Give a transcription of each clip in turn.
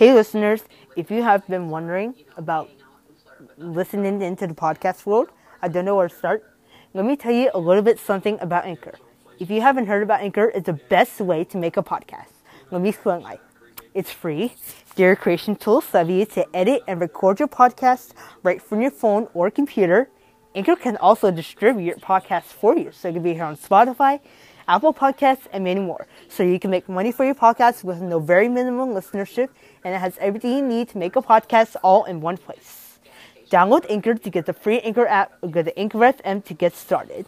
Hey, listeners, if you have been wondering about listening into the podcast world, I don't know where to start. Let me tell you a little bit something about Anchor. If you haven't heard about Anchor, it's the best way to make a podcast. Let me explain why. It's free. There are creation tools allow you to edit and record your podcast right from your phone or computer. Anchor can also distribute your podcast for you, so it can be here on Spotify, Apple Podcasts, and many more. So you can make money for your podcast with no very minimum listenership, and it has everything you need to make a podcast all in one place. Download Anchor to get the free Anchor app or go to Anchor FM to get started.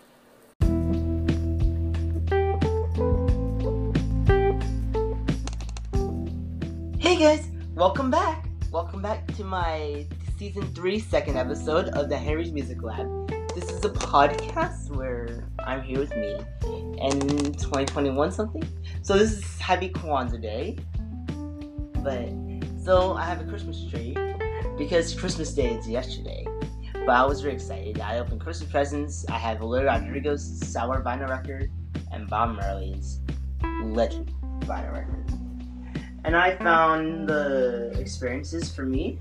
Hey guys, welcome back. Welcome back to my season three second episode of the Henry's Music Lab. This is a podcast where I'm here with me and 2021 something. So this is Happy Kwanzaa Day. But so I have a Christmas tree because Christmas Day is yesterday. But I was very excited. I opened Christmas presents. I have Olivia Rodrigo's Sour Vinyl record and Bob Marley's Legend Vinyl record. And I found the experiences for me.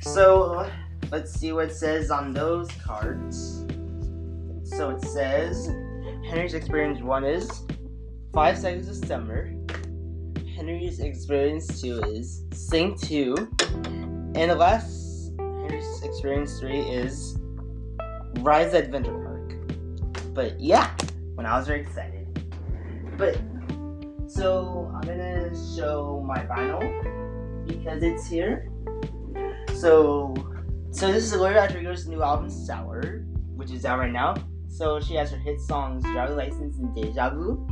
So let's see what it says on those cards. So it says Henry's experience one is five seconds of summer. Henry's experience two is sing two. And the last Henry's experience three is Rise Adventure Park. But yeah, when I was very excited. But so I'm gonna show my vinyl because it's here. So so this is Olivia Rodrigo's new album Sour, which is out right now. So she has her hit songs Driver's License and Deja Vu.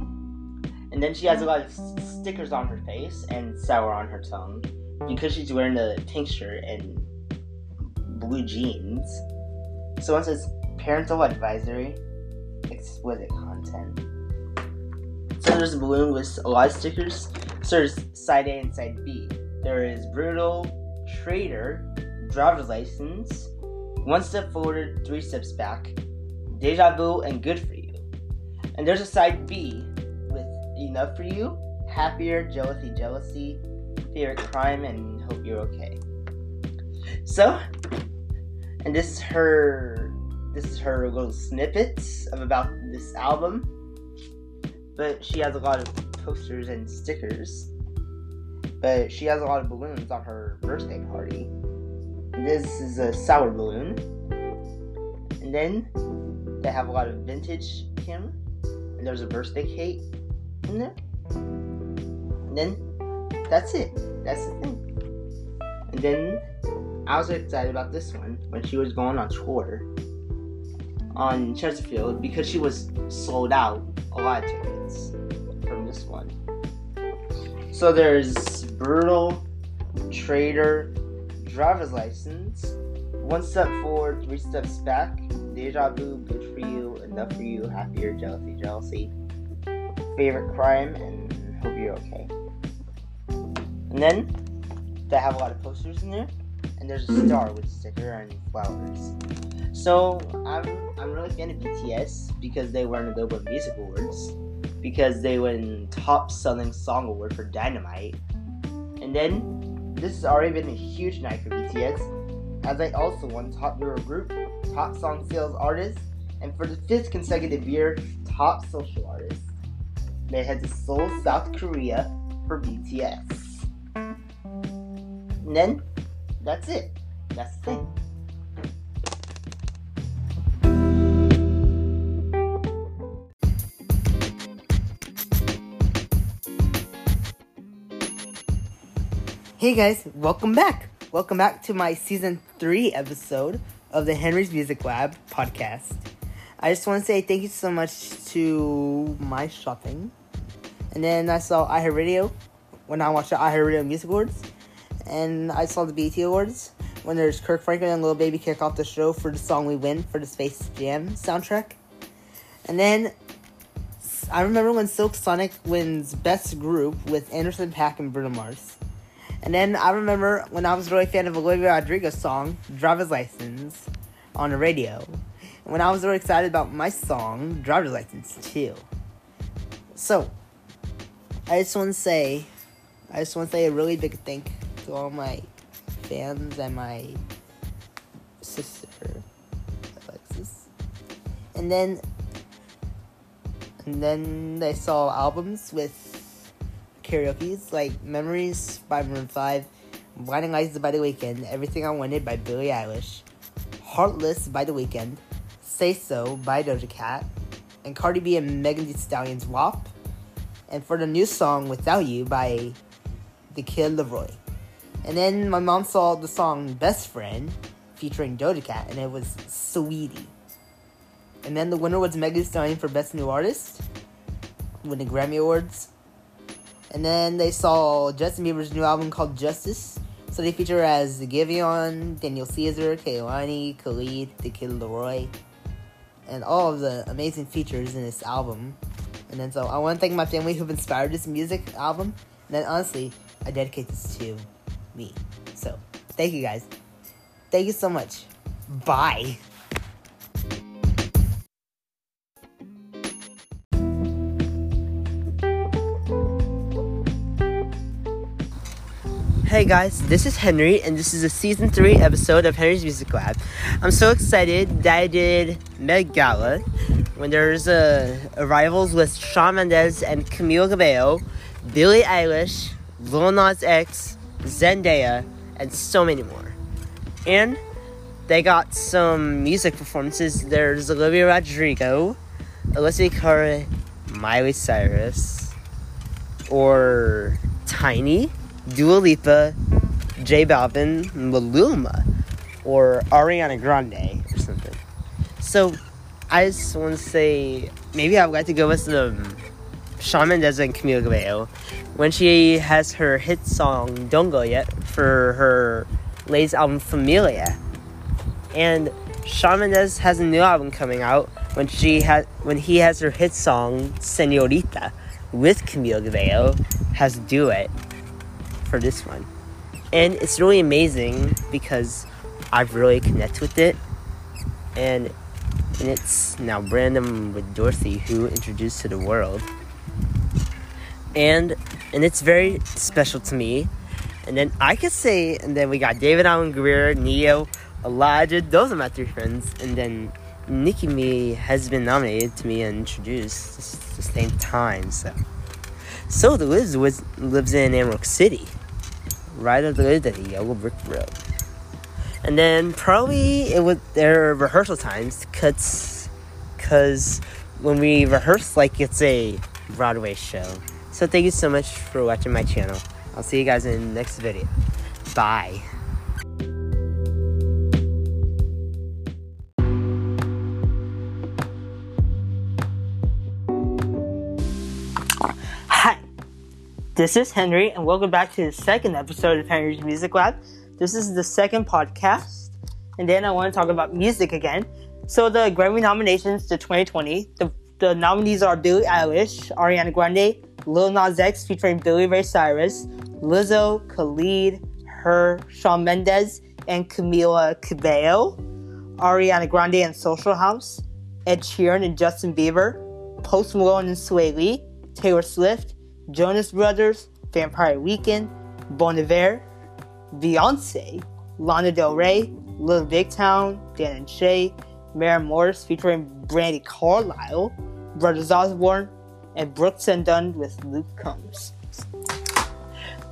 And then she has a lot of stickers on her face and sour on her tongue because she's wearing a pink shirt and blue jeans. So one says parental advisory, explicit content. So there's a balloon with a lot of stickers. So there's side A and side B. There is brutal, traitor, driver's license, one step forward, three steps back, deja vu, and good for you. And there's a side B with enough for you, happier, jealousy, jealousy, favorite crime, and hope you're okay. So, and this is her, this is her little snippets of about this album. But she has a lot of posters and stickers. But she has a lot of balloons on her birthday party. This is a sour balloon. And then they have a lot of vintage camera. And there's a birthday cake in there. And then that's it. That's the thing. And then I was excited about this one when she was going on tour on Chesterfield because she was sold out a lot of tickets from this one. So there's Brutal, Trader, Driver's License, One Step Forward, Three Steps Back, Deja Vu, Good For You, Enough For You, Happier, Jealousy, Jealousy, Favorite Crime, and Hope You're Okay. And then they have a lot of posters in there, and there's a star with a sticker and flowers. So I'm I'm really fan of BTS because they won the Billboard Music Awards, because they won top selling song award for Dynamite, and then this has already been a huge night for BTS, as they also won top Euro group, top song sales artist, and for the fifth consecutive year, top social artist. They head to Seoul, South Korea for BTS. And then that's it. That's the thing. Hey guys, welcome back. Welcome back to my season three episode of the Henry's Music Lab podcast. I just want to say thank you so much to my shopping. And then I saw iHeartRadio when I watched the iHeartRadio Music Awards. And I saw the BET Awards when there's Kirk Franklin and Lil Baby kick off the show for the song We Win for the Space Jam soundtrack. And then I remember when Silk Sonic wins Best Group with Anderson Paak and Bruno Mars. And then I remember when I was really a fan of Olivia Rodrigo's song, Driver's License, on the radio. When I was really excited about my song, Driver's License, too. So, I just want to say, I just want to say a really big thank to all my fans and my sister, Alexis. And then, and then they saw albums with karaoke's like Memories by Maroon 5, Blinding Lights by The Weeknd, Everything I Wanted by Billie Eilish, Heartless by The Weeknd, Say So by Doja Cat, and Cardi B and Megan Thee Stallion's WAP, and for the new song Without You by The Kid LAROI. And then my mom saw the song Best Friend featuring Doja Cat, and it was Sweetie. And then the winner was Megan Thee Stallion for Best New Artist, winning Grammy Awards. And then they saw Justin Bieber's new album called Justice. So they feature as Giveon, Daniel Caesar, Kehlani, Khalid, The Kid LAROI, and all of the amazing features in this album. And then so I want to thank my family who've inspired this music album. And then honestly, I dedicate this to me. So thank you guys. Thank you so much. Bye. Hey guys, this is Henry, and this is a season 3 episode of Henry's Music Lab. I'm so excited that I did Met Gala when there's uh, arrivals with Shawn Mendes and Camila Cabello, Billie Eilish, Lil Nas X, Zendaya, and so many more. And they got some music performances. There's Olivia Rodrigo, Alessia Cara, Miley Cyrus, or Tiny. Dua Lipa, J Balvin, Maluma, or Ariana Grande or something. So I just want to say maybe I'd like to go with the um, Shawn Mendes and Camila Cabello. When she has her hit song "Don't Go Yet" for her latest album Familia, and Shawn Mendes has a new album coming out when she has when he has her hit song "Senorita" with Camila Cabello has duet for this one. And it's really amazing because I've really connected with it. And and it's now Brandon with Dorothy who introduced to the world. And and it's very special to me. And then I could say and then we got David Alan Grier, Ne-Yo, Elijah, those are my three friends. And then Nicki Me has been nominated to me and introduced the same time, so so the Liz was, lives in Emerald City right up the the yellow brick road. And then probably it was their rehearsal times, cause, cause when we rehearse like it's a Broadway show. So thank you so much for watching my channel. I'll see you guys in the next video. Bye. This is Henry, and welcome back to the second episode of Henry's Music Lab. This is the second podcast, and then I want to talk about music again. So, the Grammy nominations to 2020, the, the nominees are Billie Eilish, Ariana Grande, Lil Nas X featuring Billy Ray Cyrus, Lizzo, Khalid, Her, Shawn Mendes, and Camila Cabello, Ariana Grande and Social House, Ed Sheeran and Justin Bieber, Post Malone and Swae Lee, Taylor Swift, Jonas Brothers, Vampire Weekend, Bon Iver, Beyonce, Lana Del Rey, Lil Big Town, Dan and Shay, Maren Morris featuring Brandi Carlile, Brothers Osborne, and Brooks and Dunn with Luke Combs.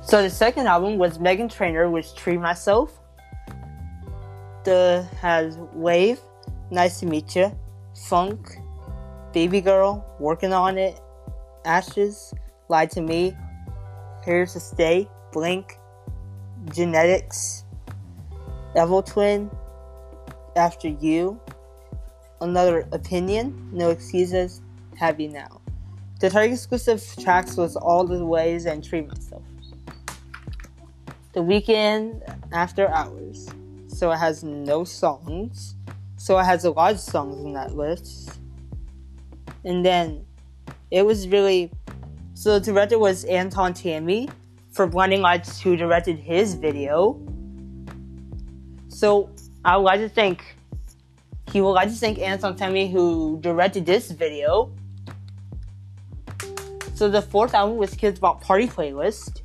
So the second album was Meghan Trainor with Treat Myself. The has Wave, Nice to Meet You, Funk, Baby Girl, Working on It, Ashes, Lie to Me, Here to Stay, Blink, Genetics, Evil Twin, After You, Another Opinion, No Excuses, Have You Now. The Target exclusive tracks was All the Ways and Treat Myself. The Weeknd After Hours. So it has no songs. So it has a lot of songs in that list. And then it was really so the director was Anton Tammi for Blinding Lights, who directed his video. So I would like to thank he would like to thank Anton Tammi who directed this video. So the fourth album was Kidz Bop Party Playlist.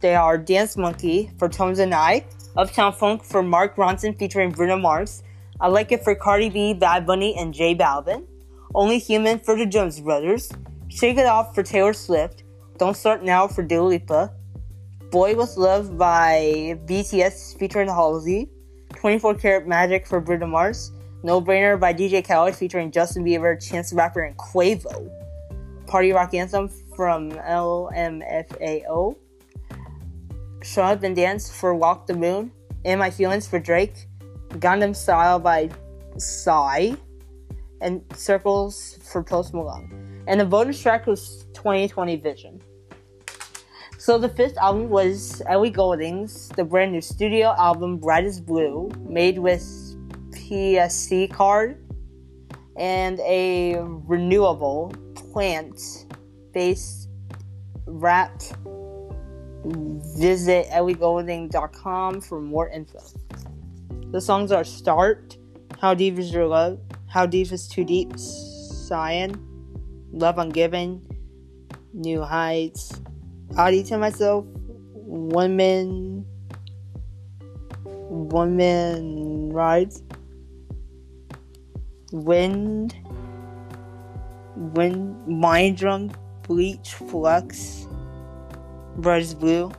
they are Dance Monkey for Tones and I, Uptown Funk for Mark Ronson featuring Bruno Mars, I Like It for Cardi B, Bad Bunny, and J Balvin, Only Human for the Jones Brothers, Shake It Off for Taylor Swift, Don't Start Now for Dua Lipa, Boy Was Love by BTS featuring Halsey, 24 Karat Magic for Bruno Mars, No Brainer by DJ Khaled featuring Justin Bieber, Chance the Rapper, and Quavo, Party Rock Anthem from LMFAO, Shut Up and Dance for Walk the Moon, In My Feelings for Drake, Gangnam Style by Psy, and Circles for Post Malone. And the bonus track was 2020 Vision. So the fifth album was Ellie Goulding's the brand new studio album Brightest Blue, made with FSC card and a renewable plant-based wrap visit elliegoulding.com for more info. The songs are Start, How Deep Is Your Love, How Deep Is Too Deep, Cyan, Love Ungiven, New Heights, Ode to Myself, Women, Women Rides, Wind, Wind, Mind Drunk, Bleach, Flux, as Blue.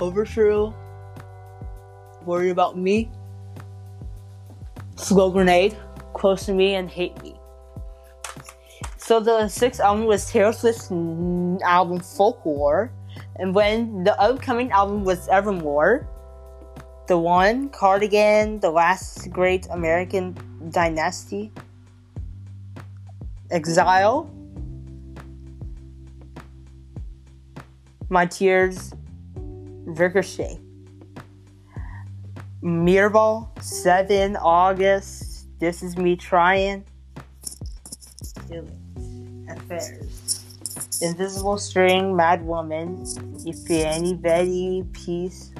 Overthrow. Worry about me. Slow grenade. Close to me and hate me. So the sixth album was Taylor Swift's album Folklore, and when the upcoming album was Evermore, the one Cardigan, the last great American dynasty, Exile, My Tears, Ricochet, Mirrorball, 7 August, This Is Me Trying, Affairs, Invisible String, Mad Woman, If Any Betty, Peace,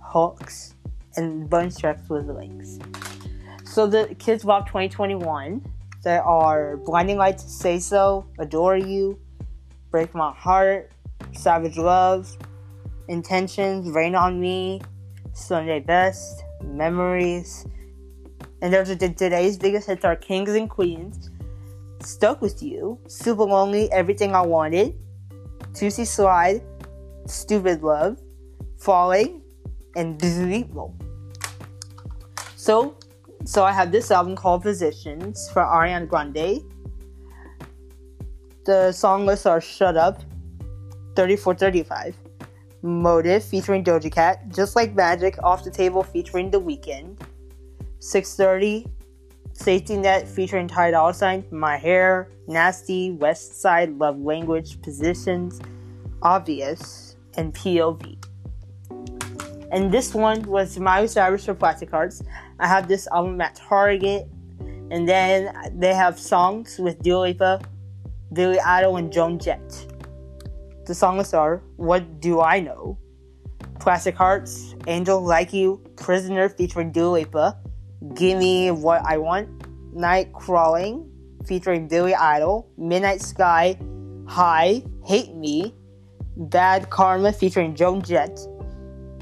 Hooks, and bonus tracks with links. So the Kidz Bop 2021, there are Blinding Lights, Say So, Adore You, Break My Heart, Savage Love, Intentions, Rain on Me, Sunday Best, Memories, and there's a, today's biggest hits are Kings and Queens, Stuck with You, Super Lonely, Everything I Wanted, Toosie Slide, Stupid Love, Falling, and Sleep So, so I have this album called Positions for Ariana Grande. The song lists are Shut Up, 3435. Motive featuring Doja Cat, Just Like Magic, Off the Table featuring The Weeknd, 630, Safety Net featuring Ty Dolla Sign, My Hair, Nasty, West Side, Love Language, Positions, Obvious, and POV. And this one was Miley Cyrus for Plastic Hearts. I have this album at Target, and then they have songs with Dua Lipa, Billy Idol, and Joan Jett. The songs are What Do I Know? Plastic Hearts, Angel Like You, Prisoner featuring Dua Lipa, Gimme What I Want, Night Crawling featuring Billy Idol, Midnight Sky, High, Hate Me, Bad Karma featuring Joan Jett,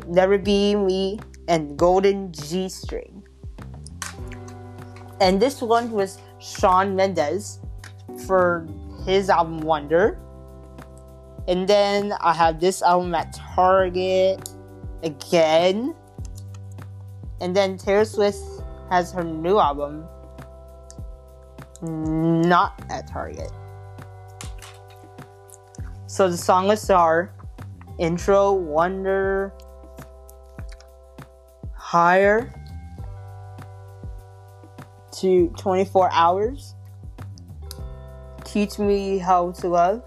Never Be Me, and Golden G String. And this one was Shawn Mendes for his album Wonder. And then I have this album at Target again. And then Taylor Swift has her new album not at Target. So the song lists are Intro, Wonder, Higher to 24 Hours, Teach Me How to Love,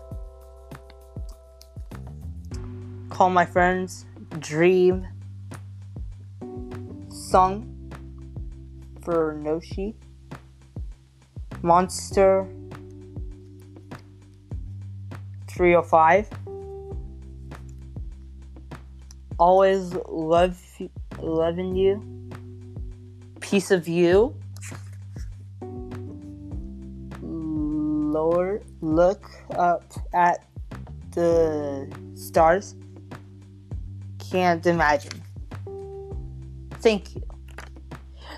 Call My Friends, Dream, Song for Noshi, Monster 305, Always Love Loving You, Piece of You. Lord, look up at the stars. Can't imagine. Thank you.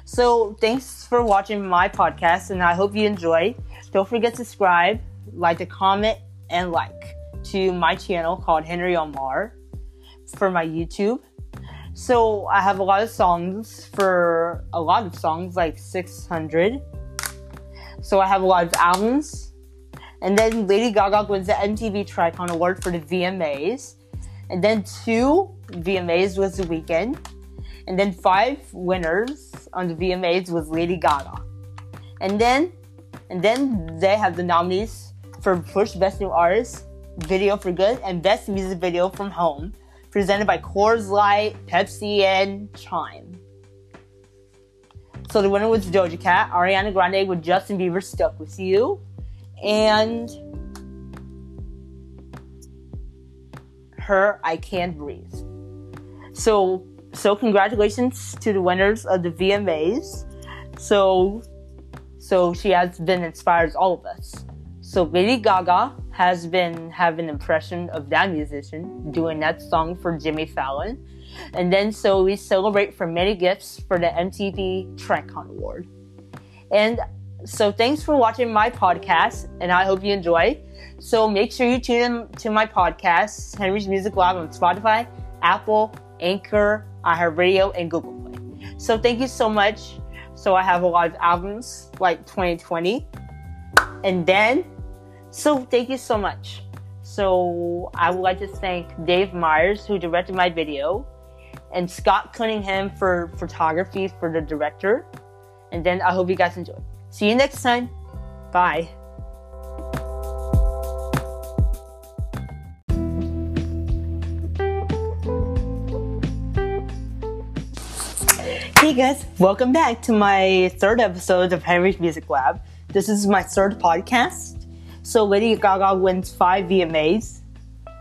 So, thanks for watching my podcast, and I hope you enjoy. Don't forget to subscribe, like to comment, and like to my channel called Henry Omar for my YouTube. So I have a lot of songs for a lot of songs, like 600. So I have a lot of albums. And then Lady Gaga wins the MTV Tricon Award for the VMAs. And then two VMAs was the Weeknd. And then five winners on the VMAs was Lady Gaga. And then and then they have the nominees for first best new artist, video for good, and best music video from home presented by Coors Light, Pepsi, and Chime. So the winner was Doja Cat, Ariana Grande with Justin Bieber Stuck With You, and her I Can't Breathe. So so congratulations to the winners of the VMAs. So so she has been inspired all of us. So Lady Gaga has been having an impression of that musician doing that song for Jimmy Fallon. And then so we celebrate for many gifts for the MTV Tricon Award. And so thanks for watching my podcast and I hope you enjoy. So make sure you tune in to my podcast, Henry's Music Lab on Spotify, Apple, Anchor, iHeartRadio, and Google Play. So thank you so much. So I have a lot of albums like 2020. And then so thank you so much. So I would like to thank Dave Meyers who directed my video and Scott Cunningham for photography for the director. And then I hope you guys enjoy. See you next time. Bye. Hey guys, welcome back to my third episode of Henry's Music Lab. This is my third podcast. So Lady Gaga wins 5 VMAs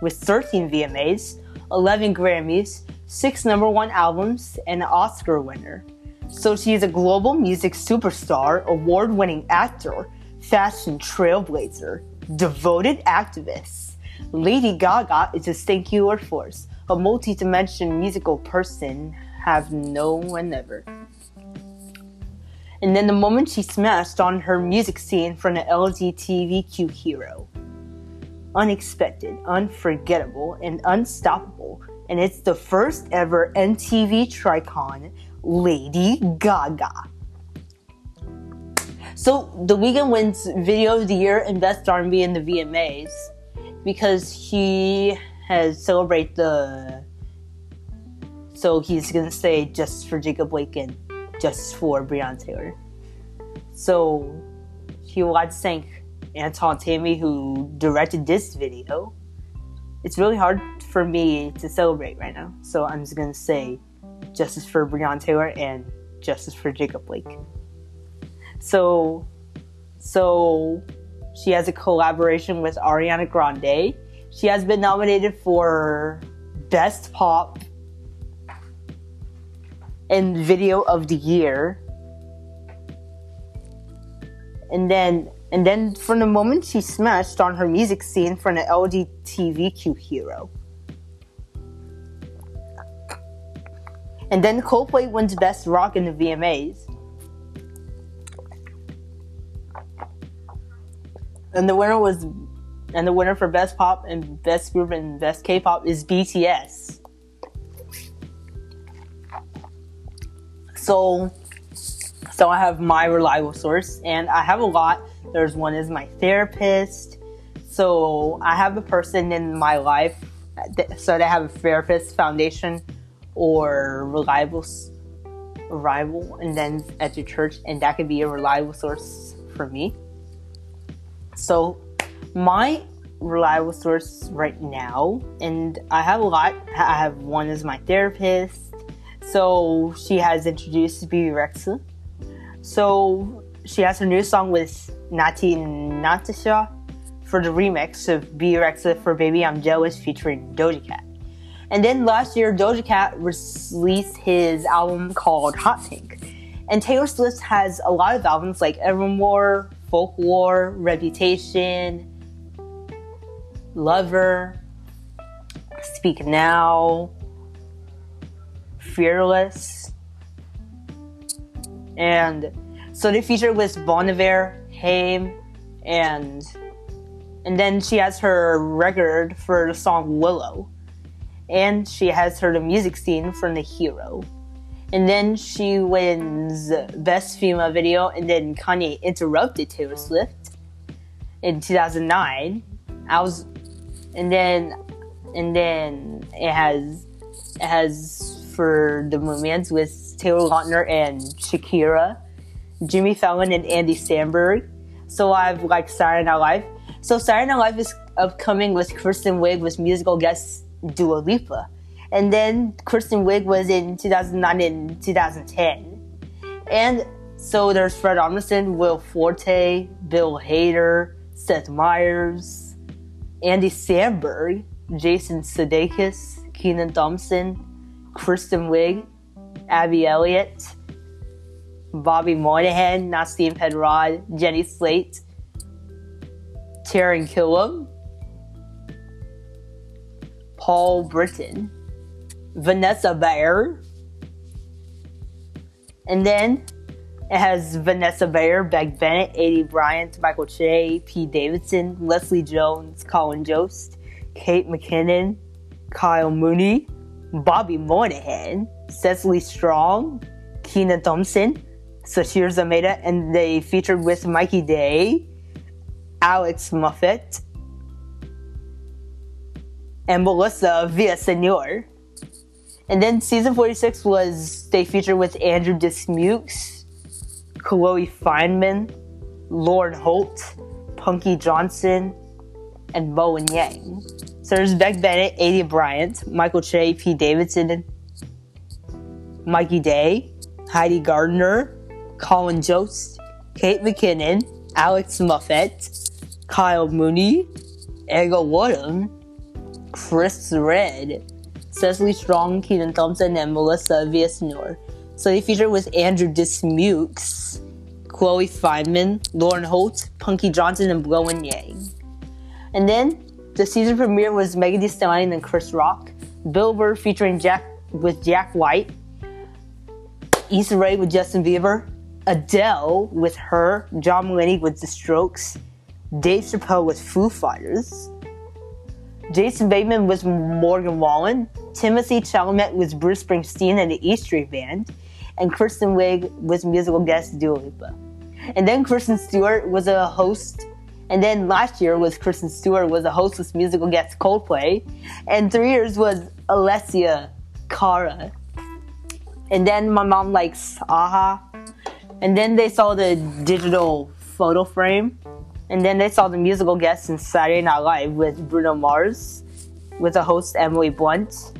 with 13 VMAs, 11 Grammys, 6 number 1 albums, and an Oscar winner. So she's a global music superstar, award winning actor, fashion trailblazer, devoted activist. Lady Gaga is a singular force, a multi-dimensional musical person have no one ever. And then the moment she smashed on her music scene from an LGBTQ hero. Unexpected, unforgettable, and unstoppable. And it's the first ever MTV Tricon, Lady Gaga. So the Weeknd wins Video of the Year and Best R&B in the VMAs because he has celebrated the. So he's gonna say just for Jacob Blake and just for Breon Taylor. So he would like to thank Anton Tammi who directed this video. It's really hard for me to celebrate right now, so I'm just gonna say justice for Breon Taylor and justice for Jacob Blake. So, so she has a collaboration with Ariana Grande. She has been nominated for Best Pop and Video of the Year. And then and then from the moment she smashed on her music scene for an LGBTQ hero. And then Coldplay wins Best Rock in the VMAs. And the winner was and the winner for Best Pop and Best Group and Best K-Pop is BTS. So, so I have my reliable source, and I have a lot. There's one is my therapist. So I have a person in my life. So they have a therapist foundation or reliable rival, and then at your church, and that could be a reliable source for me. So my reliable source right now, and I have a lot. I have one is my therapist. So she has introduced Bebe Rexha. So she has her new song with Natti Natasha for the remix of Bebe Rexha for Baby I'm Jealous featuring Doja Cat. And then last year, Doja Cat released his album called Hot Pink. And Taylor Swift has a lot of albums like Evermore, Folklore, Reputation, Lover, Speak Now, Fearless. And so they feature with Bon Haim, and and then she has her record for the song Willow. And she has her the music scene from The Hero. And then she wins Best Female Video, and then Kanye interrupted Taylor Swift in 2009. I was, and then, and then it has, it has for the romance with Taylor Lautner and Shakira, Jimmy Fallon and Andy Samberg. So I've like Saturday Night Live. So Saturday Night Live is upcoming with Kristen Wiig with musical guest Dua Lipa. And then Kristen Wiig was in 2009 and 2010. And so there's Fred Armisen, Will Forte, Bill Hader, Seth Meyers, Andy Samberg, Jason Sudeikis, Kenan Thompson, Kristen Wiig, Abby Elliott, Bobby Moynihan, Nasim Pedrad, Jenny Slate, Taran Killam, Paul Brittain, Vanessa Bayer, and then it has Vanessa Bayer, Beck Bennett, Aidy Bryant, Michael Che, Pete Davidson, Leslie Jones, Colin Jost, Kate McKinnon, Kyle Mooney, Bobby Moynihan, Cecily Strong, Kenan Thompson, Sasheer Zamata, and they featured with Mikey Day, Alex Moffat, and Melissa Villasenor. And then season 46 was they featured with Andrew Dismukes, Chloe Fineman, Lauren Holt, Punky Johnson, and Bowen Yang. So there's Beck Bennett, Aidy Bryant, Michael Che, P. Davidson, Mikey Day, Heidi Gardner, Colin Jost, Kate McKinnon, Alex Moffat, Kyle Mooney, Ego Nwodim, Chris Redd, Cecily Strong, Kenan Thompson, and Melissa Villasenor. So they featured with Andrew Dismukes, Chloe Fineman, Lauren Holt, Punky Johnson, and Bowen Yang. And then the season premiere was Megan Thee Stallion and Chris Rock, Billboard featuring Jack with Jack White, Issa Rae with Justin Bieber, Adele with her, John Mulaney with The Strokes, Dave Chappelle with Foo Fighters, Jason Bateman with Morgan Wallen, Timothée Chalamet with Bruce Springsteen and the E Street Band, and Kristen Wiig was musical guest Dua Lipa. And then Kristen Stewart was a host. And then last year was Kristen Stewart was a hostless musical guest Coldplay, and three years was Alessia Cara. And then my mom likes a-ha, and then they saw the digital photo frame. And then they saw the musical guest in Saturday Night Live with Bruno Mars, with the host Emily Blunt.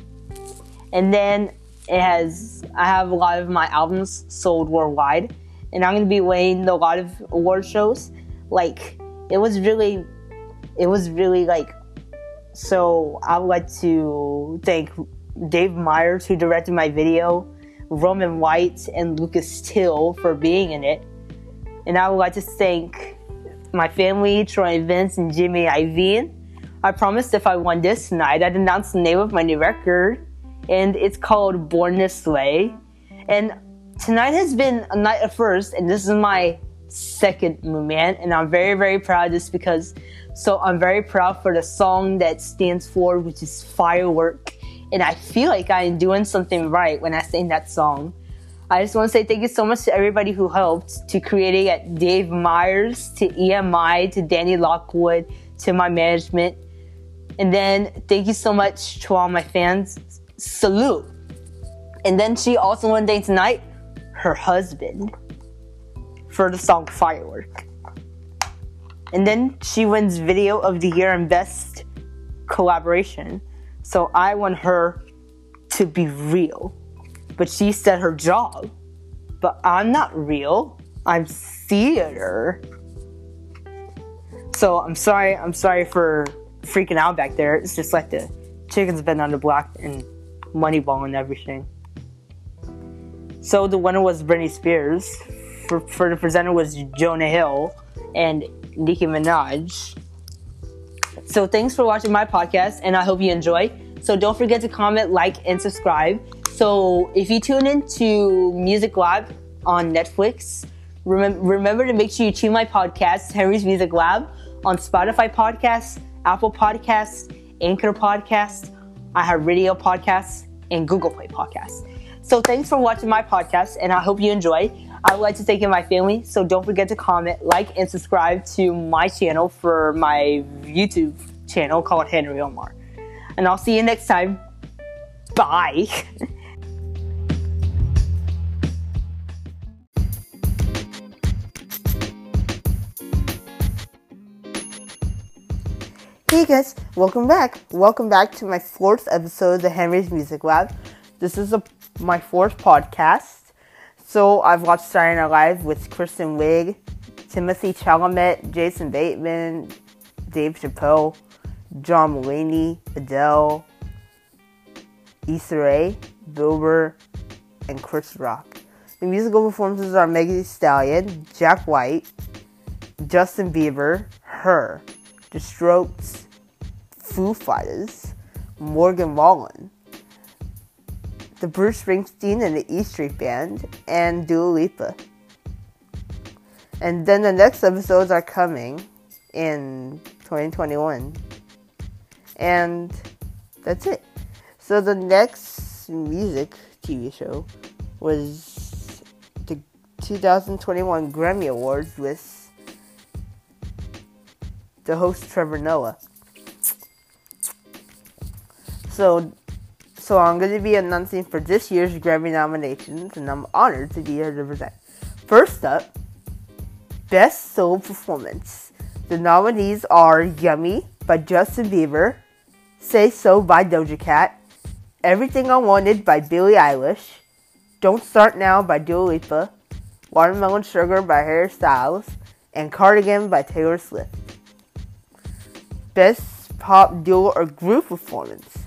And then it has, I have a lot of my albums sold worldwide. And I'm to be weighing a lot of award shows. Like, it was really, it was really like, so I would like to thank Dave Meyers, who directed my video Roman White and Lucas Till for being in it. And I would like to thank my family, Troy Vince and Jimmy Iovine. I promised if I won this night I'd announce the name of my new record, and it's called Born This Way. And tonight has been a night of first, and this is my second movement, and I'm very, very proud just because. So I'm very proud for the song that stands for, which is Firework and I feel like I'm doing something right when I sing that song. I just want to say thank you so much to everybody who helped to creating it, Dave Meyers, to EMI, to Danny Lockwood, to my management. And then thank you so much to all my fans. Salute. And then she also one day tonight, her husband, for the song Firework. And then she wins Video of the Year and Best Collaboration. So I want her to be real. But she said her job. But I'm not real. I'm theater. So I'm sorry. I'm sorry for freaking out back there. It's just like the chicken's been on the block and Moneyball and everything. So the winner was Britney Spears. For, for the presenter was Jonah Hill and Nicki Minaj. So thanks for watching my podcast, and I hope you enjoy. So don't forget to comment, like, and subscribe. So if you tune in to Music Lab on Netflix, remember, remember to make sure you tune my podcast, Henry's Music Lab, on Spotify Podcasts, Apple Podcasts, Anchor Podcasts, iHeartRadio Podcasts, and Google Play Podcasts. So thanks for watching my podcast, and I hope you enjoy. I would like to thank my family, so don't forget to comment, like, and subscribe to my channel for my YouTube channel called Henry Omar. And I'll see you next time. Bye. Hey guys, welcome back. Welcome back to my fourth episode of the Henry's Music Lab. This is a, my fourth podcast. So I've watched Saturday Night Live with Kristen Wiig, Timothée Chalamet, Jason Bateman, Dave Chappelle, John Mulaney, Adele, Issa Rae, Bill Burr, and Chris Rock. The musical performances are Megan Thee Stallion, Jack White, Justin Bieber, Her, The Strokes, Foo Fighters, Morgan Wallen, the Bruce Springsteen and the E Street Band, and Dua Lipa. And then the next episodes are coming in 2021. And that's it. So the next music TV show was the 2021 Grammy Awards with the host Trevor Noah. So, so I'm going to be announcing for this year's Grammy nominations, and I'm honored to be here to present. First up, Best Soul Performance. The nominees are Yummy by Justin Bieber, Say So by Doja Cat, Everything I Wanted by Billie Eilish, Don't Start Now by Dua Lipa, Watermelon Sugar by Harry Styles, and Cardigan by Taylor Swift. Best Pop Duo or Group Performance.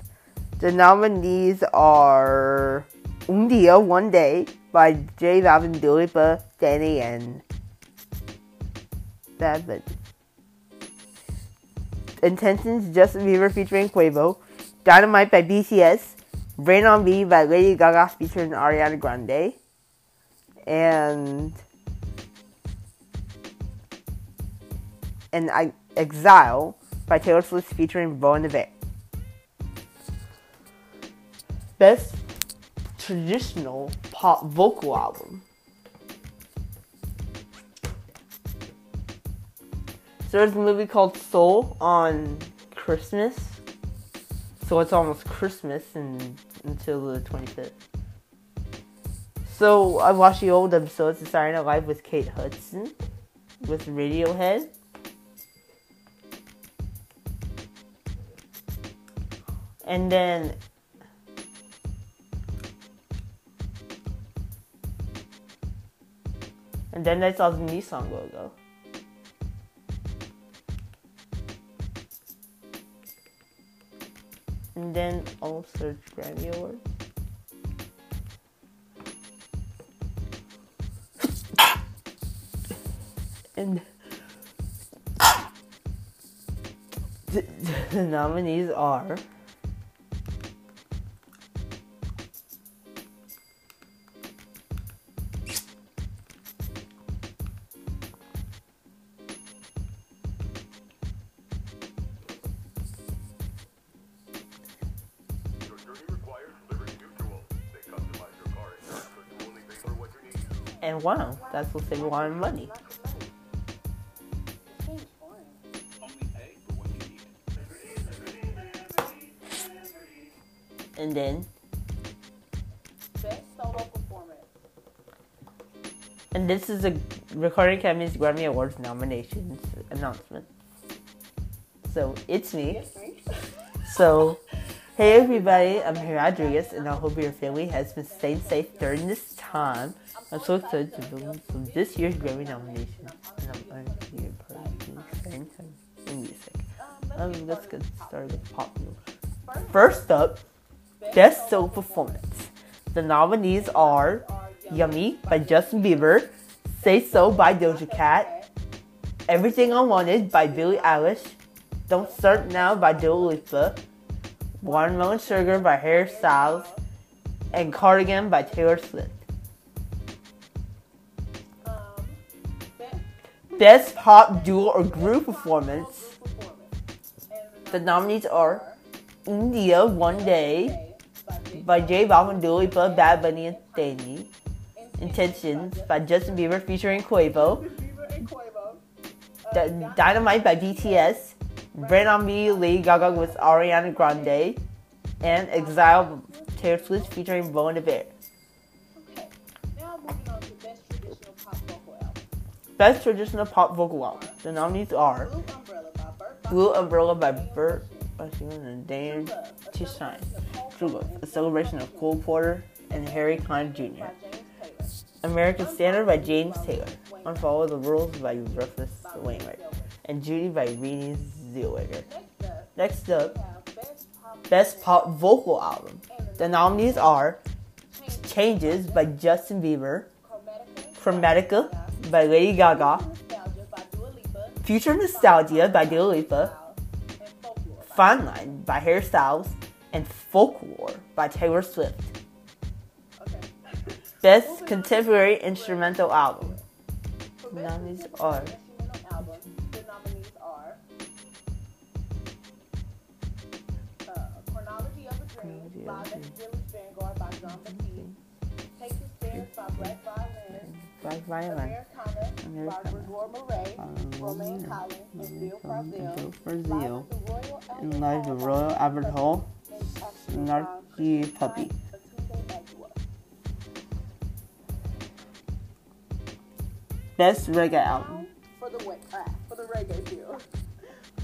The nominees are Un Dia One Day by J Balvin, Dua Danny, and Bad Bunny. Intentions Justin Bieber featuring Quavo, Dynamite by BTS, Rain on Me by Lady Gaga featuring Ariana Grande, and and I Exile by Taylor Swift featuring Bon Iver. Best Traditional Pop Vocal Album. So there's a movie called Soul on Christmas. So it's almost Christmas and, until the 25th. So I watched the old episodes of Saturday Night Live with Kate Hudson, with Radiohead. And then And then I saw the Nissan logo. And then I'll search Grammy and the, the nominees are And wow, that's what save a lot of money. And then Best solo performance. And this is a Recording Academy's Grammy Awards nominations announcement. So it's me. So, hey everybody, I'm here Rodriguez, and I hope your family has been staying safe during this time. I'm so excited to film from this year's Grammy nomination, and I'm to a part of the in music. Um, let's get started with pop music. First up, Best Solo Performance. The nominees are Yummy by Justin Bieber, Say So by Doja Cat, Everything I Wanted by Billie Eilish, Don't Start Now by Dua Lipa, Watermelon Sugar by Harry Styles, and Cardigan by Taylor Swift. Best Pop Duo or Group Performance. The nominees are India One Day by J Balvin, Dua Lipa, Bad Bunny, and. Intentions by Justin Bieber featuring Quavo. D- Dynamite by BTS. Rain on Me, Lady Gaga with Ariana Grande. And Exile Taylor Swift featuring Bon Iver. Best traditional pop vocal album. The nominees are Blue Umbrella by Umbrella by and Dan to Shine. True Love, a celebration of Cole Porter and Harry Connick Jr. American Standard by James Taylor. Unfollow the Rules by Rufus Wainwright. And Judy by Renee Zellweger. Next up, best pop Vocal Album. The nominees are Changes by Justin Bieber, Chromatica by Lady Gaga. Future Nostalgia by Dua Lipa, Fine Line by Harry Styles, and Folklore by Taylor Swift. Best Contemporary Instrumental Album. Nominees are Black Violin. By Violin. Americana by Americana. Grégoire Maret. Romaine Collins and Bill. Brazil. And Royal Albert Live the Royal Albert Hall, Snarky Puppy. Best Reggae Album. For the ah, for the reggae deal.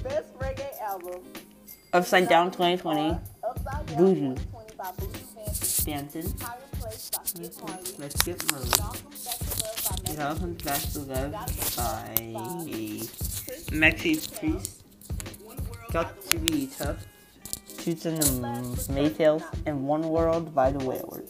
Best reggae album. Upside Down 2020. Upside Down. 2020 Let's get moving. It all comes back to love by Maxi Priest. Got to be tough. Toots and the Maytals and One World by the Wailers.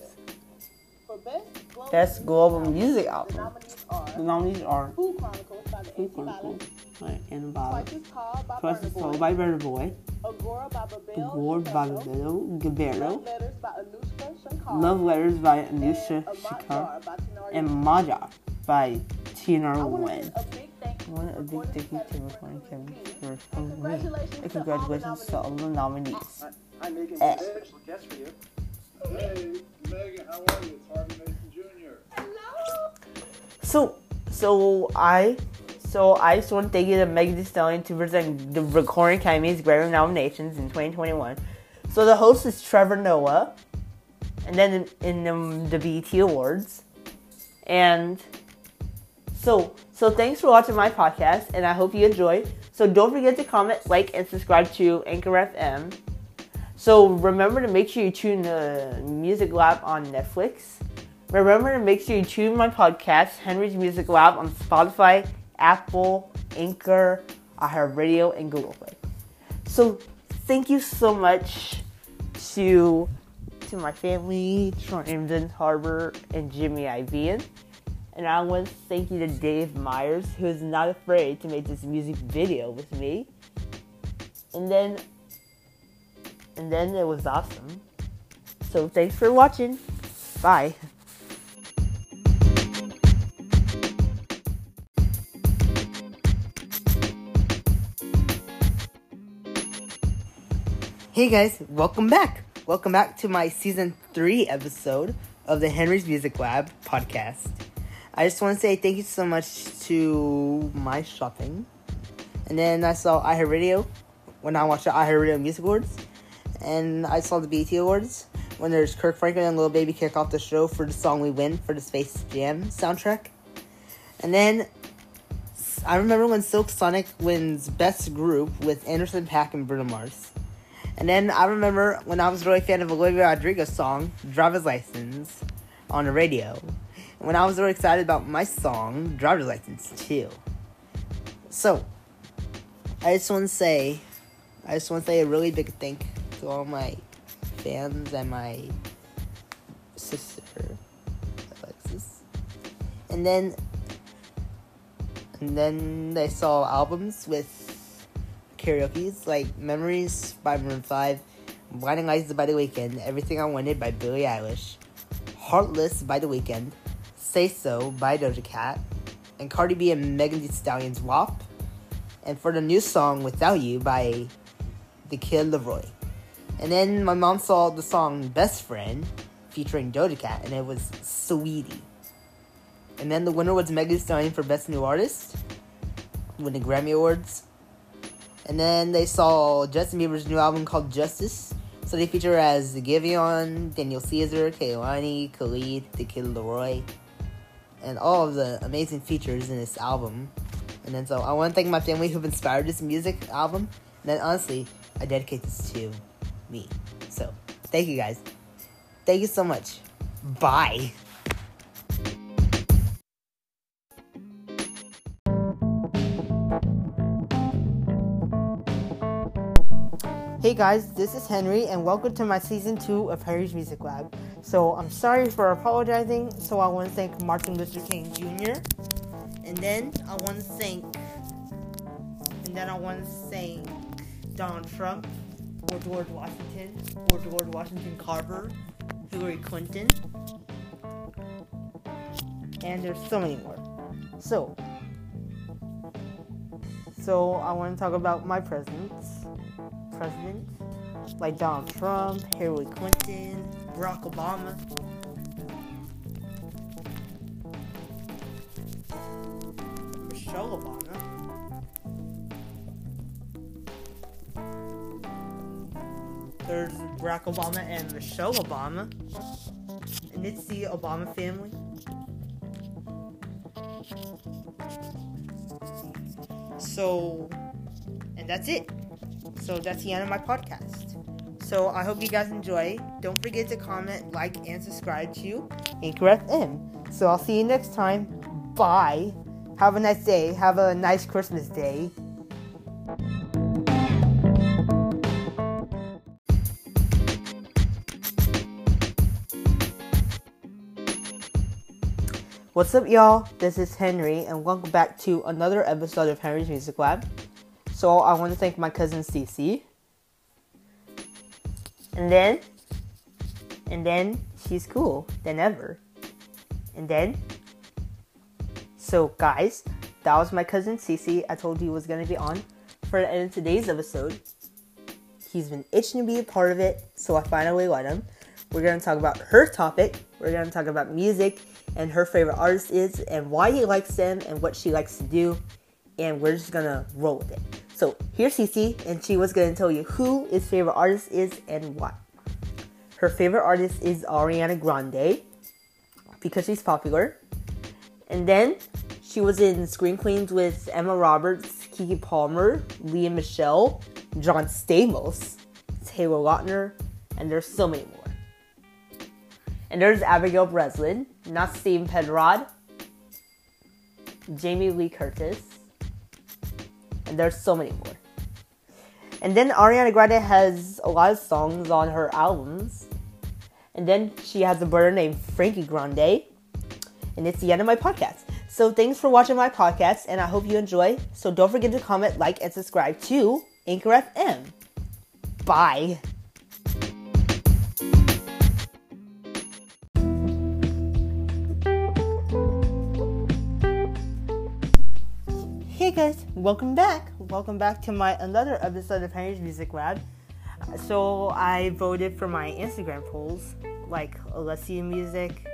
For Best Global, Best Global Music the Album. nominees are The nominees are Food Chronicles by the Food Chronicles Violence. by Anna Bala. Twice is Called by Plus Burna is Boy. Soul by Burna Boy. Agora by Babel. Award by Shapiro. Gabero. Love Letters by Anoushka Shankar. Love Letters by and Anusha Amat by Tenari. And Maja by Tina I want to Wen. send a big thank you I want a to big Recording thank you to Recording for Academy me. for And me. congratulations, And to all the congratulations to all the nominees. I'm making Eh. a special guest for you. Hey, Megan, how are you? It's Harvey Mason Jr. Hello. So, so I, so I just want to thank you to Megan Thee Stallion to present the Recording Academy's Grammy nominations in 2021. So the host is Trevor Noah, and then in, in the BET Awards, and so so thanks for watching my podcast, and I hope you enjoy. So don't forget to comment, like, and subscribe to Anchor FM. So remember to make sure you tune the Music Lab on Netflix. Remember to make sure you tune my podcast, Henry's Music Lab, on Spotify, Apple, Anchor, iHeartRadio, and Google Play. So thank you so much to to my family, Sean Tremont Harbor, and Jimmy Iovine. And I want to thank you to Dave Meyers, who is not afraid to make this music video with me. And then and then it was awesome. So thanks for watching. Bye. Hey guys, welcome back. Welcome back to my season three episode of the Henry's Music Lab podcast. I just want to say thank you so much to my shopping. And then I saw iHeartRadio when I watched the iHeartRadio Music Awards. And I saw the BT Awards when there's Kirk Franklin and Lil Baby kick off the show for the song We Win for the Space Jam soundtrack. And then I remember when Silk Sonic wins Best Group with Anderson Paak and Bruno Mars. And then I remember when I was really a fan of Olivia Rodrigo's song, Driver's License, on the radio. And when I was really excited about my song, Driver's License, too. So, I just want to say, I just want to say a really big thank to all my fans and my sister, Alexis. And then and then I saw albums with karaoke's like Memories by Maroon 5, Blinding Lights by The Weeknd, Everything I Wanted by Billie Eilish, Heartless by The Weeknd, Say So by Doja Cat, and Cardi B and Megan Thee Stallion's WAP, and for the new song Without You by The Kid LAROI. And then my mom saw the song Best Friend featuring Doja Cat, and it was Sweetie. And then the winner was Megan Thee Stallion for Best New Artist, winning Grammy Awards. And then they saw Justin Bieber's new album called Justice. So they feature as Giveon, Daniel Caesar, Kehlani, Khalid, The Kid LAROI, and all of the amazing features in this album. And then so I want to thank my family who've inspired this music album. And then honestly, I dedicate this to me. So thank you guys. Thank you so much. Bye. Hey guys, this is Henry, and welcome to my season two of Harry's Music Lab. So I'm sorry for apologizing. So I want to thank Martin Luther King Jr. And then I want to thank, and then I want to thank Donald Trump, or George Washington, or George Washington Carver, Hillary Clinton, and there's so many more. So, so I want to talk about my presidents presidents like Donald Trump, Hillary Clinton, Barack Obama. Michelle Obama. There's Barack Obama and Michelle Obama. And it's the Obama family. So, and that's it. So that's the end of my podcast. So I hope you guys enjoy. Don't forget to comment, like, and subscribe to Anchor FM. So I'll see you next time. Bye. Have a nice day. Have a nice Christmas day. What's up, y'all? This is Henry, and welcome back to another episode of Henry's Music Lab. So I want to thank my cousin Cece. And then, and then she's cool than ever. And then, so guys, that was my cousin Cece. I told you was gonna be on for the end of today's episode. He's been itching to be a part of it, so I finally let him. We're gonna talk about her topic. We're gonna talk about music and her favorite artist is, and why he likes them, and what she likes to do. And we're just gonna roll with it. So here's Cece, and she was gonna tell you who his favorite artist is and why. Her favorite artist is Ariana Grande because she's popular. And then she was in Scream Queens with Emma Roberts, Keke Palmer, Lea Michele, John Stamos, Taylor Lautner, and there's so many more. And there's Abigail Breslin, Nasim Pedrad, Jamie Lee Curtis, and there's so many more. And then Ariana Grande has a lot of songs on her albums. And then she has a brother named Frankie Grande. And it's the end of my podcast. So thanks for watching my podcast, and I hope you enjoy. So don't forget to comment, like, and subscribe to Anchor FM. Bye. Welcome back. Welcome back to my another episode of Henry's Music Lab. So I voted for my Instagram polls like Alessia Music,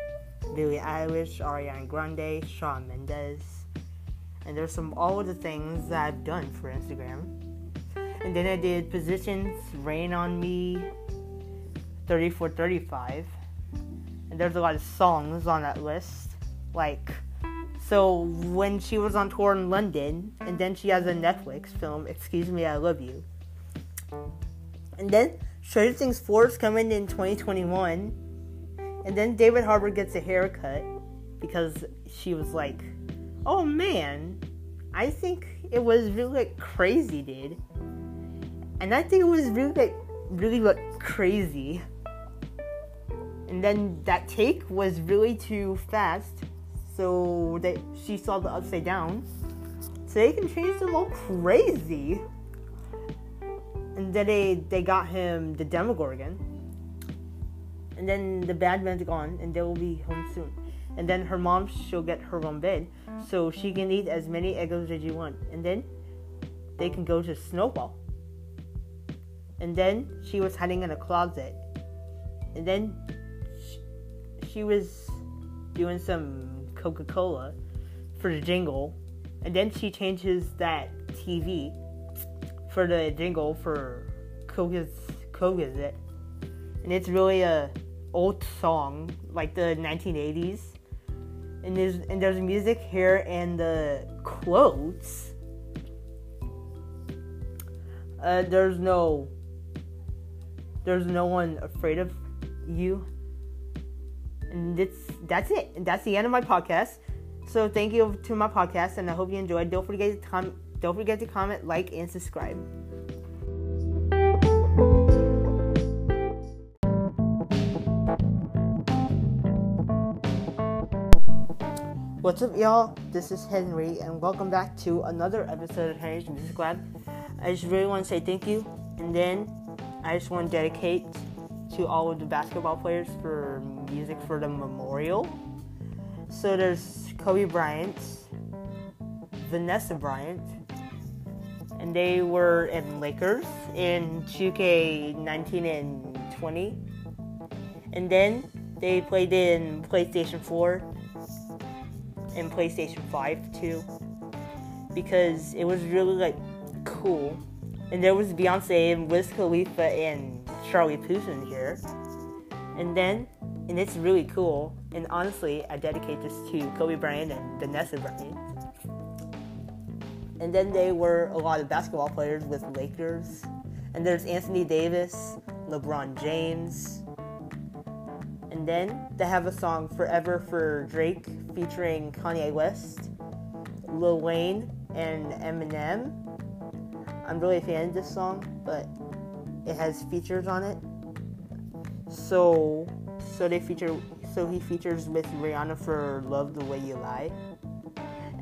Billie Eilish, Ariana Grande, Shawn Mendes, and there's some all of the things that I've done for Instagram. And then I did positions, Rain on Me, 34 35. And there's a lot of songs on that list. Like so when she was on tour in London, and then she has a Netflix film, Excuse Me, I Love You. And then Stranger Things 4 is coming in 2021. And then David Harbour gets a haircut because she was like, oh man, I think it was really like crazy, dude. And I think it was really like, really like crazy. And then that take was really too fast So they she saw the upside down. So they can change them all crazy. And then they they got him the Demogorgon. And then the bad man's gone and they will be home soon. And then her mom she'll get her own bed. So she can eat as many Eggos as you want. And then they can go to Snowball. And then she was hiding in a closet. And then she, she was doing some Coca Cola for the jingle. And then she changes that TV for the jingle for Coca's Coca's it. And it's really a old song, like the 1980s. And there's and there's music here and the quotes. Uh, there's no there's no one afraid of you. It's that's it. That's the end of my podcast. So thank you to my podcast, and I hope you enjoyed. Don't forget to com- don't forget to comment, like, and subscribe. What's up, y'all? This is Henry, and welcome back to another episode of Henry's Music Lab. I just really want to say thank you, and then I just want to dedicate to all of the basketball players for music for the memorial. So there's Kobe Bryant, Vanessa Bryant, and they were in Lakers in 2K 19 and 20. And then they played in PlayStation 4 and PlayStation 5 too. Because it was really like cool. And there was Beyonce and Wiz Khalifa and Charlie Puth in here. And then, and it's really cool. And honestly, I dedicate this to Kobe Bryant and Vanessa Bryant. And then they were a lot of basketball players with Lakers. And there's Anthony Davis, LeBron James. And then they have a song Forever for Drake featuring Kanye West, Lil Wayne, and Eminem. I'm really a fan of this song, but it has features on it. So, so they feature, so he features with Rihanna for "Love the Way You Lie,"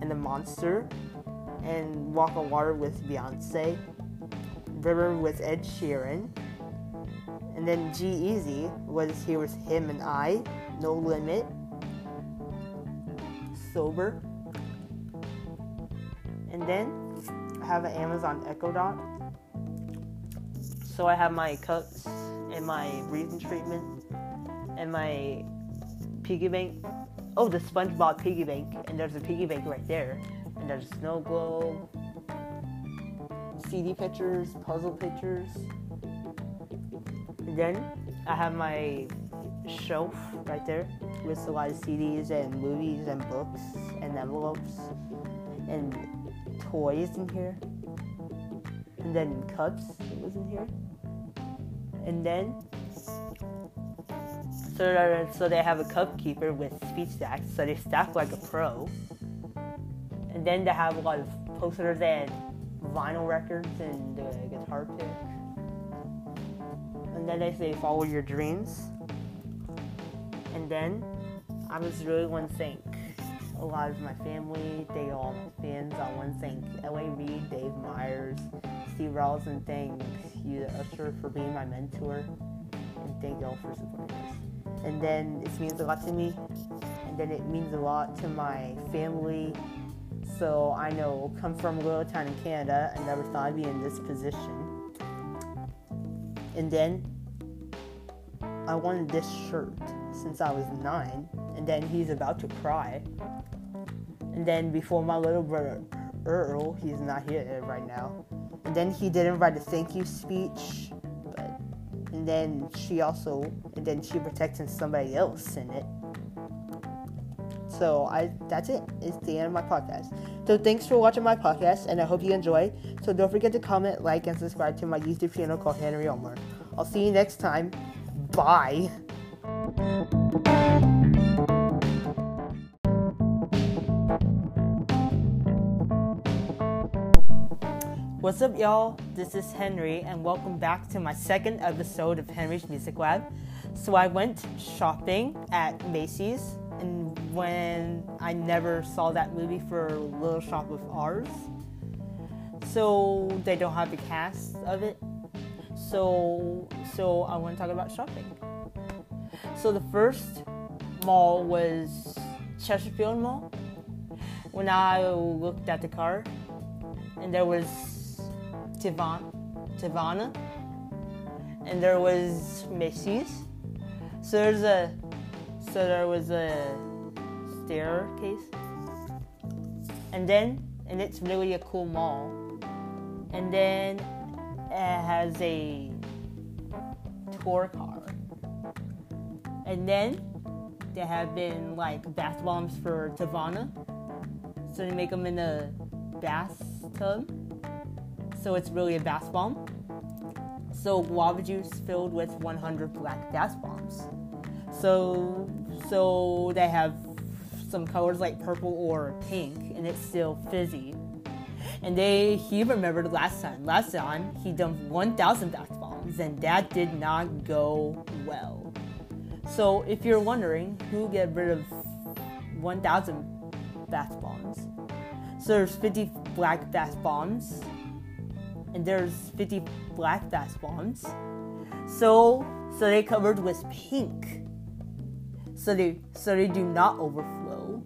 and "The Monster," and "Walk on Water" with Beyonce, "River" with Ed Sheeran, and then G-Eazy was here with him and I, "No Limit," "Sober," and then have an Amazon Echo Dot. So I have my cups and my breathing treatment and my piggy bank. Oh, the SpongeBob piggy bank, and there's a piggy bank right there, and there's a snow globe, CD pictures, puzzle pictures. And then I have my shelf right there with a lot of CDs and movies and books and envelopes and toys in here. And then cups was in here. And then so so they have a cup keeper with speech stacks, so they stack like a pro. And then they have a lot of posters and vinyl records and the guitar pick. And then they say follow your dreams. And then I was really to thank a lot of my family, they all fans. I want to thank L.A. Reid, Dave Meyers, Steve Rawls, and thank you, Usher, for being my mentor. And thank y'all for supporting us. And then it means a lot to me. And then it means a lot to my family. So I know, come from a little town in Canada, I never thought I'd be in this position. And then I wanted this shirt since I was nine. And then he's about to cry. And then before my little brother Earl, he's not here right now. And then he didn't write a thank you speech, but and then she also and then she protected somebody else in it. So I that's it. It's the end of my podcast. So thanks for watching my podcast and I hope you enjoy. So don't forget to comment, like, and subscribe to my YouTube channel called Henry Omar. I'll see you next time. Bye. What's up, y'all? This is Henry, and welcome back to my second episode of Henry's Music Lab. So, I went shopping at Macy's and when I never saw that movie for Little Shop of Ours. So they don't have the cast of it. So so I want to talk about shopping. So the first mall was Chesterfield Mall. When I looked at the car, and there was Tivan, Tivana, and there was Macy's. So there's a, so there was a staircase, and then and it's really a cool mall, and then it has a tour car, and then there have been like bath bombs for Tivana, so they make them in a bathtub, so it's really a bath bomb. So guava juice filled with 100 black bath bombs. So so they have some colors like purple or pink, and it's still fizzy. And they he remembered last time. Last time he dumped 1,000 bath bombs, and that did not go well. So if you're wondering who get rid of 1,000 bath bombs, so there's 50 black bath bombs, and there's 50 black bath bombs. So so they covered with pink. So they so they do not overflow.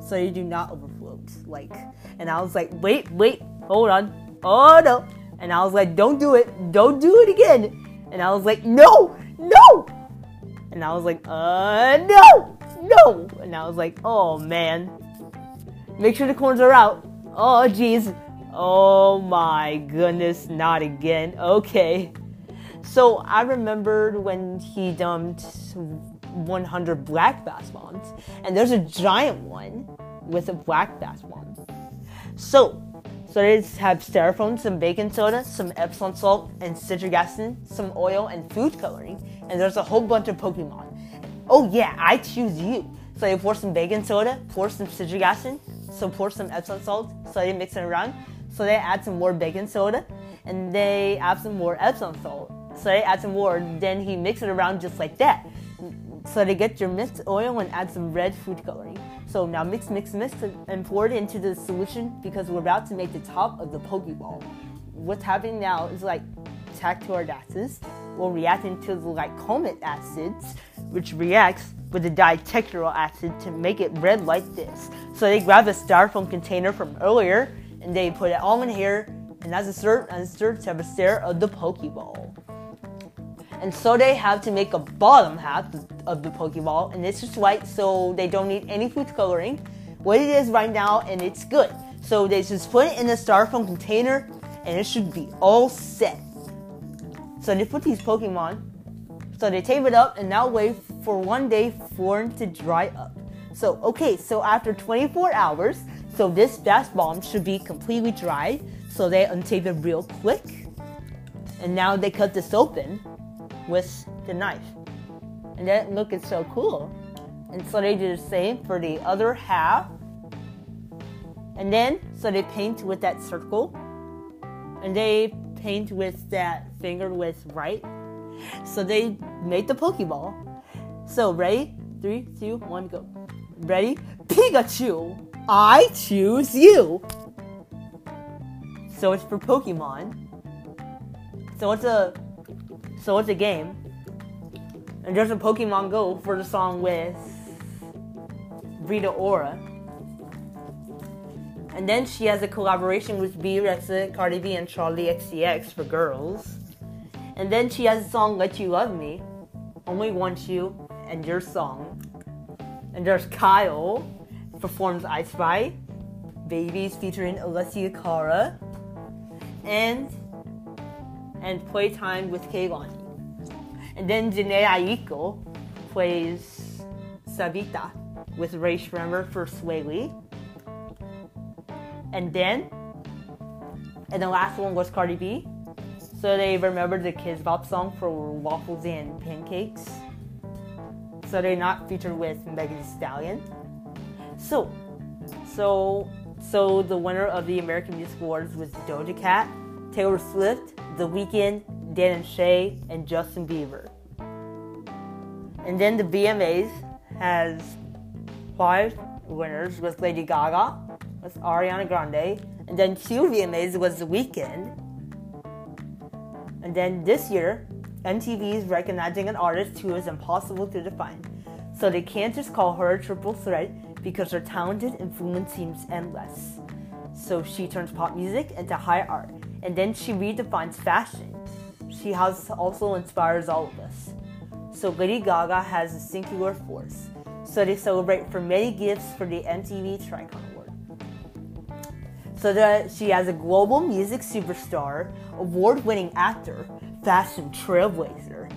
So they do not overflow. Like and I was like, wait, wait, hold on. Oh no. And I was like, don't do it. Don't do it again. And I was like, no, no. And I was like, uh no, no. And I was like, oh man. Make sure the corners are out. Oh jeez. Oh my goodness, not again. Okay. So I remembered when he dumped 100 black bass bombs, and there's a giant one with a black bass bomb. So, so they have styrofoam, some baking soda, some Epsom salt, and citric acid, some oil, and food coloring, and there's a whole bunch of Pokemon. Oh yeah, I choose you. So they pour some baking soda, pour some citric acid, so pour some Epsom salt, so they mix it around. So they add some more baking soda, and they add some more Epsom salt. So they add some more, then he mixes it around just like that. So they get your mixed oil and add some red food coloring. So now mix, mix, mix, and pour it into the solution because we're about to make the top of the Pokeball. What's happening now is like tactile acids will react into the lycomate acids, which reacts with the ditectural acid to make it red like this. So they grab a styrofoam container from earlier and they put it all in here, and as a start and start to have a stare of the Pokeball. And so they have to make a bottom half of the Pokeball, and this is white, so they don't need any food coloring. What it is right now, and it's good. So they just put it in a styrofoam container, and it should be all set. So they put these Pokemon, so they tape it up, and now wait for one day for it to dry up. So okay, so after 24 hours, so this bath bomb should be completely dry. So they untape it real quick, and now they cut this open with the knife. And that look is so cool. And so they do the same for the other half. And then, so they paint with that circle. And they paint with that finger with right. So they made the Pokeball. So ready? Three, two, one, go. Ready? Pikachu! I choose you! So it's for Pokemon. So it's a so it's a game. And there's a Pokemon Go for the song with Rita Ora. And then she has a collaboration with B Rexha, Cardi B, and Charli XCX for girls. And then she has a song Let You Love Me, Only Want You, and Your Song. And there's Kyle, performs I Spy, Babies featuring Alessia Cara, and and Playtime with Kehlani. And then Jhené Aiko plays Sativa with Ray Schremer for Swae Lee. And then, and the last one was Cardi B. So they remembered the Kidz Bop song for Waffles and Pancakes. So they're not featured with Megan Thee Stallion. So, so, so the winner of the American Music Awards was Doja Cat, Taylor Swift, The Weeknd, Dan and Shay, and Justin Bieber. And then the VMAs has five winners with Lady Gaga, with Ariana Grande, and then two VMAs was The Weeknd. And then this year, MTV is recognizing an artist who is impossible to define. So they can't just call her a triple threat because her talented influence seems endless. So she turns pop music into high art, and then she redefines fashion. She has also inspires all of us. So Lady Gaga has a singular force. So they celebrate for many gifts for the MTV Tricon Award. So that she has a global music superstar, award-winning actor, fashion trailblazer,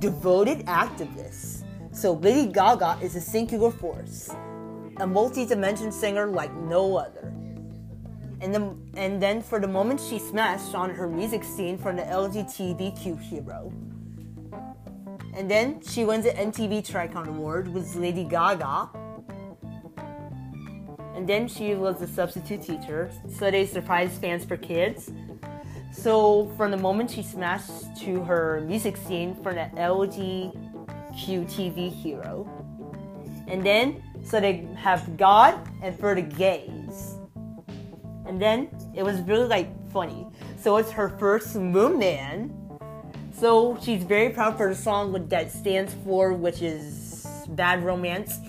devoted activist. So Lady Gaga is a singular force, a multi-dimension singer like no other. And then, and then for the moment she smashed on her music scene from the LGBTQ hero. And then she wins the MTV Tricon Award with Lady Gaga. And then she was a substitute teacher, so they surprised fans for kids. So from the moment she smashed to her music scene from the LGBTQ hero. And then, so they have God and for the gays. And then it was really like funny. So it's her first Moon Man. So she's very proud for the song that stands for, which is Bad Romance.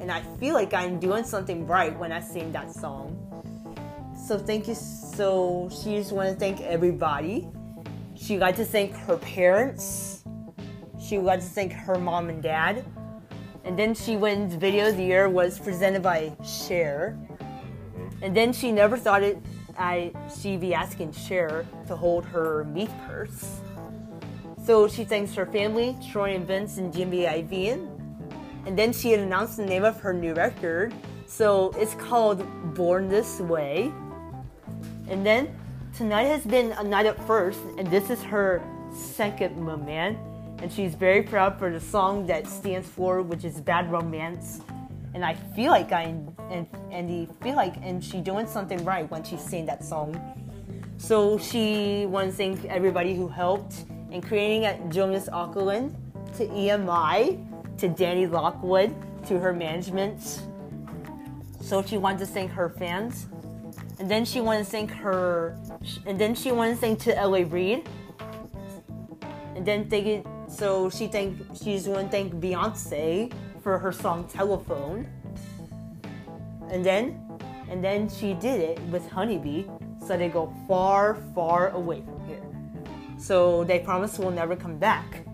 And I feel like I'm doing something right when I sing that song. So thank you. So she just want to thank everybody. She got to thank her parents. She got to thank her mom and dad. And then she wins Video of the Year was presented by Cher. And then she never thought it I she'd be asking Cher to hold her meat purse. So she thanks her family, Troy and Vince and Jimmy Iovine. And then she had announced the name of her new record. So it's called Born This Way. And then tonight has been a night at first, and this is her second moment. And she's very proud for the song that stands for, which is Bad Romance. And I feel like I and and feel like and she doing something right when she sing that song. So she wants to thank everybody who helped in creating it, Jonas Åkerlund, to EMI, to Danny Lockwood, to her management. So she wanted to thank her fans. And then she to thank her, and then she to thank to LA Reid. And then thank it, so she thank she's to thank Beyonce for her song Telephone. And then, and then she did it with Honeybee, so they go far, far away from here. So they promised we'll never come back.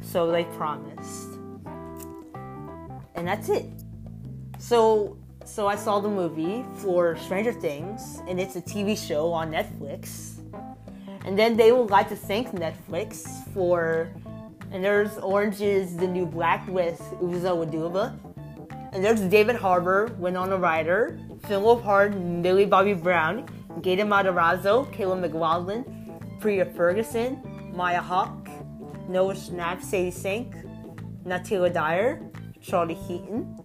So they promised. And that's it. So so I saw the movie for Stranger Things, and it's a TV show on Netflix. And then they would like to thank Netflix for and there's Orange is the New Black with Uzo Aduba. And there's David Harbour, Winona Ryder, Philip Hart, Millie Bobby Brown, Gaten Matarazzo, Caleb McLaughlin, Priya Ferguson, Maya Hawke, Noah Schnapp, Sadie Sink, Natalia Dyer, Charlie Heaton,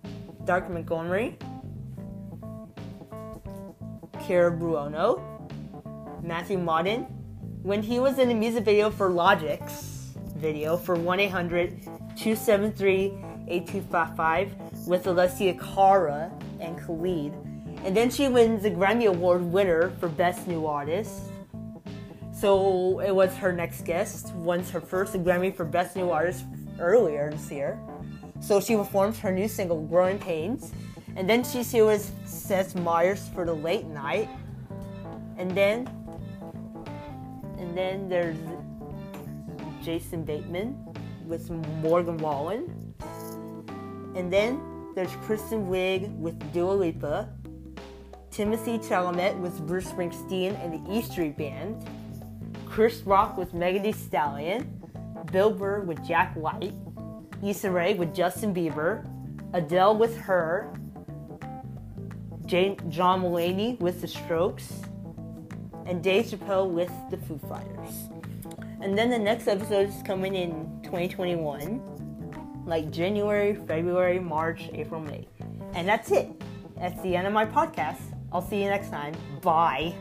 Dacre Montgomery, Cara Buono, Matthew Modine, when he was in the music video for Logic's video for 1 800 273 8255 with Alessia Cara and Khalid. And then she wins the Grammy Award winner for Best New Artist. So it was her next guest, wins her first Grammy for Best New Artist earlier this year. So she performs her new single, Growing Pains. And then she was Seth Meyers for the late night. And then and then there's Jason Bateman with Morgan Wallen. And then there's Kristen Wiig with Dua Lipa. Timothée Chalamet with Bruce Springsteen and the E Street Band. Chris Rock with Megan Thee Stallion. Bill Burr with Jack White. Issa Rae with Justin Bieber. Adele with Her. Jane, John Mulaney with The Strokes. And Dave Chappelle with The Foo Fighters. And then the next episode is coming in 2021, like January, February, March, April, May. And that's it. That's the end of my podcast. I'll see you next time. Bye.